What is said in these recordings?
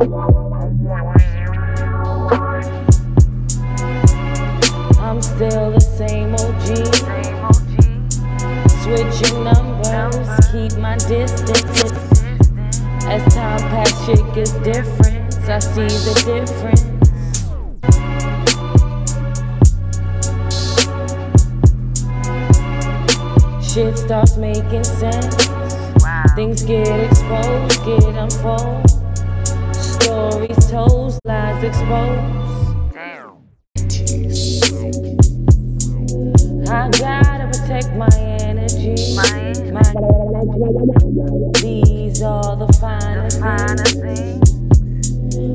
I'm still the same OG. Switching numbers, keep my distance. As time pass, shit gets different. I see the difference. Shit starts making sense. Things get exposed, get unfold. Stories told, lies exposed. I gotta protect my energy. My energy. These are the finer things.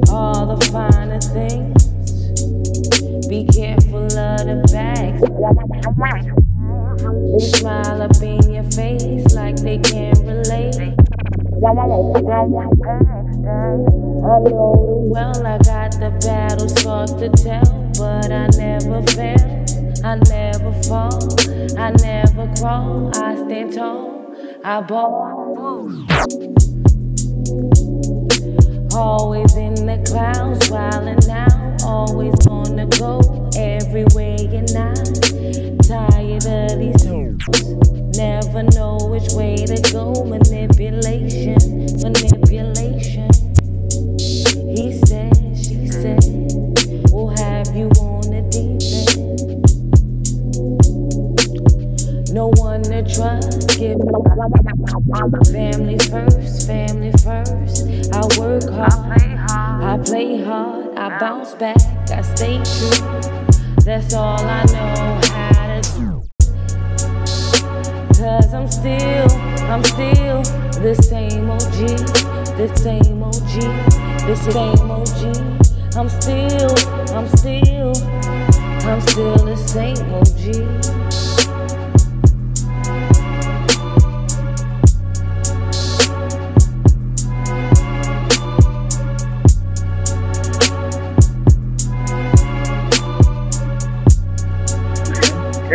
All the finer things. Be careful of the bags. They smile up in your face like they can't relate. I know them well, I got the battle scars to tell, but I never fail, I never fall, I never crawl, I stand tall, I ball. Always in the clouds, wildin' out, always the go, everywhere you're not. Tired of these never know which way to go. Manipulation. Trust, give me family first, family first. I work hard, I play hard, I bounce back, I stay true. That's all I know how to do. Cause I'm still, I'm still the same OG, the same OG, the same OG. I'm still, I'm still, I'm still the same OG.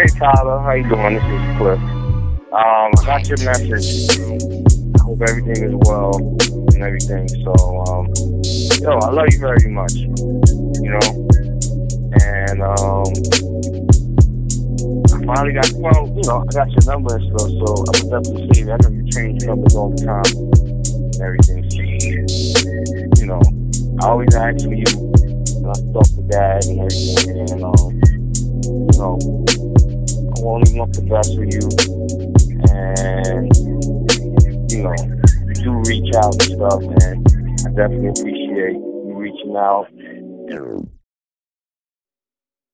Hey Tyler, how you doing? This is Cliff. Um, I got your message. I hope everything is well and everything. So, um, yo, I love you very much. You know, and um, I finally got well, you know, I got your number and stuff. So I would definitely you. I know you change numbers all the time and everything. So, you know, I always ask for you. And I talk to dad and everything, and um, you know. Only want the best for you. And, you know, you do reach out and stuff, and I definitely appreciate you reaching out.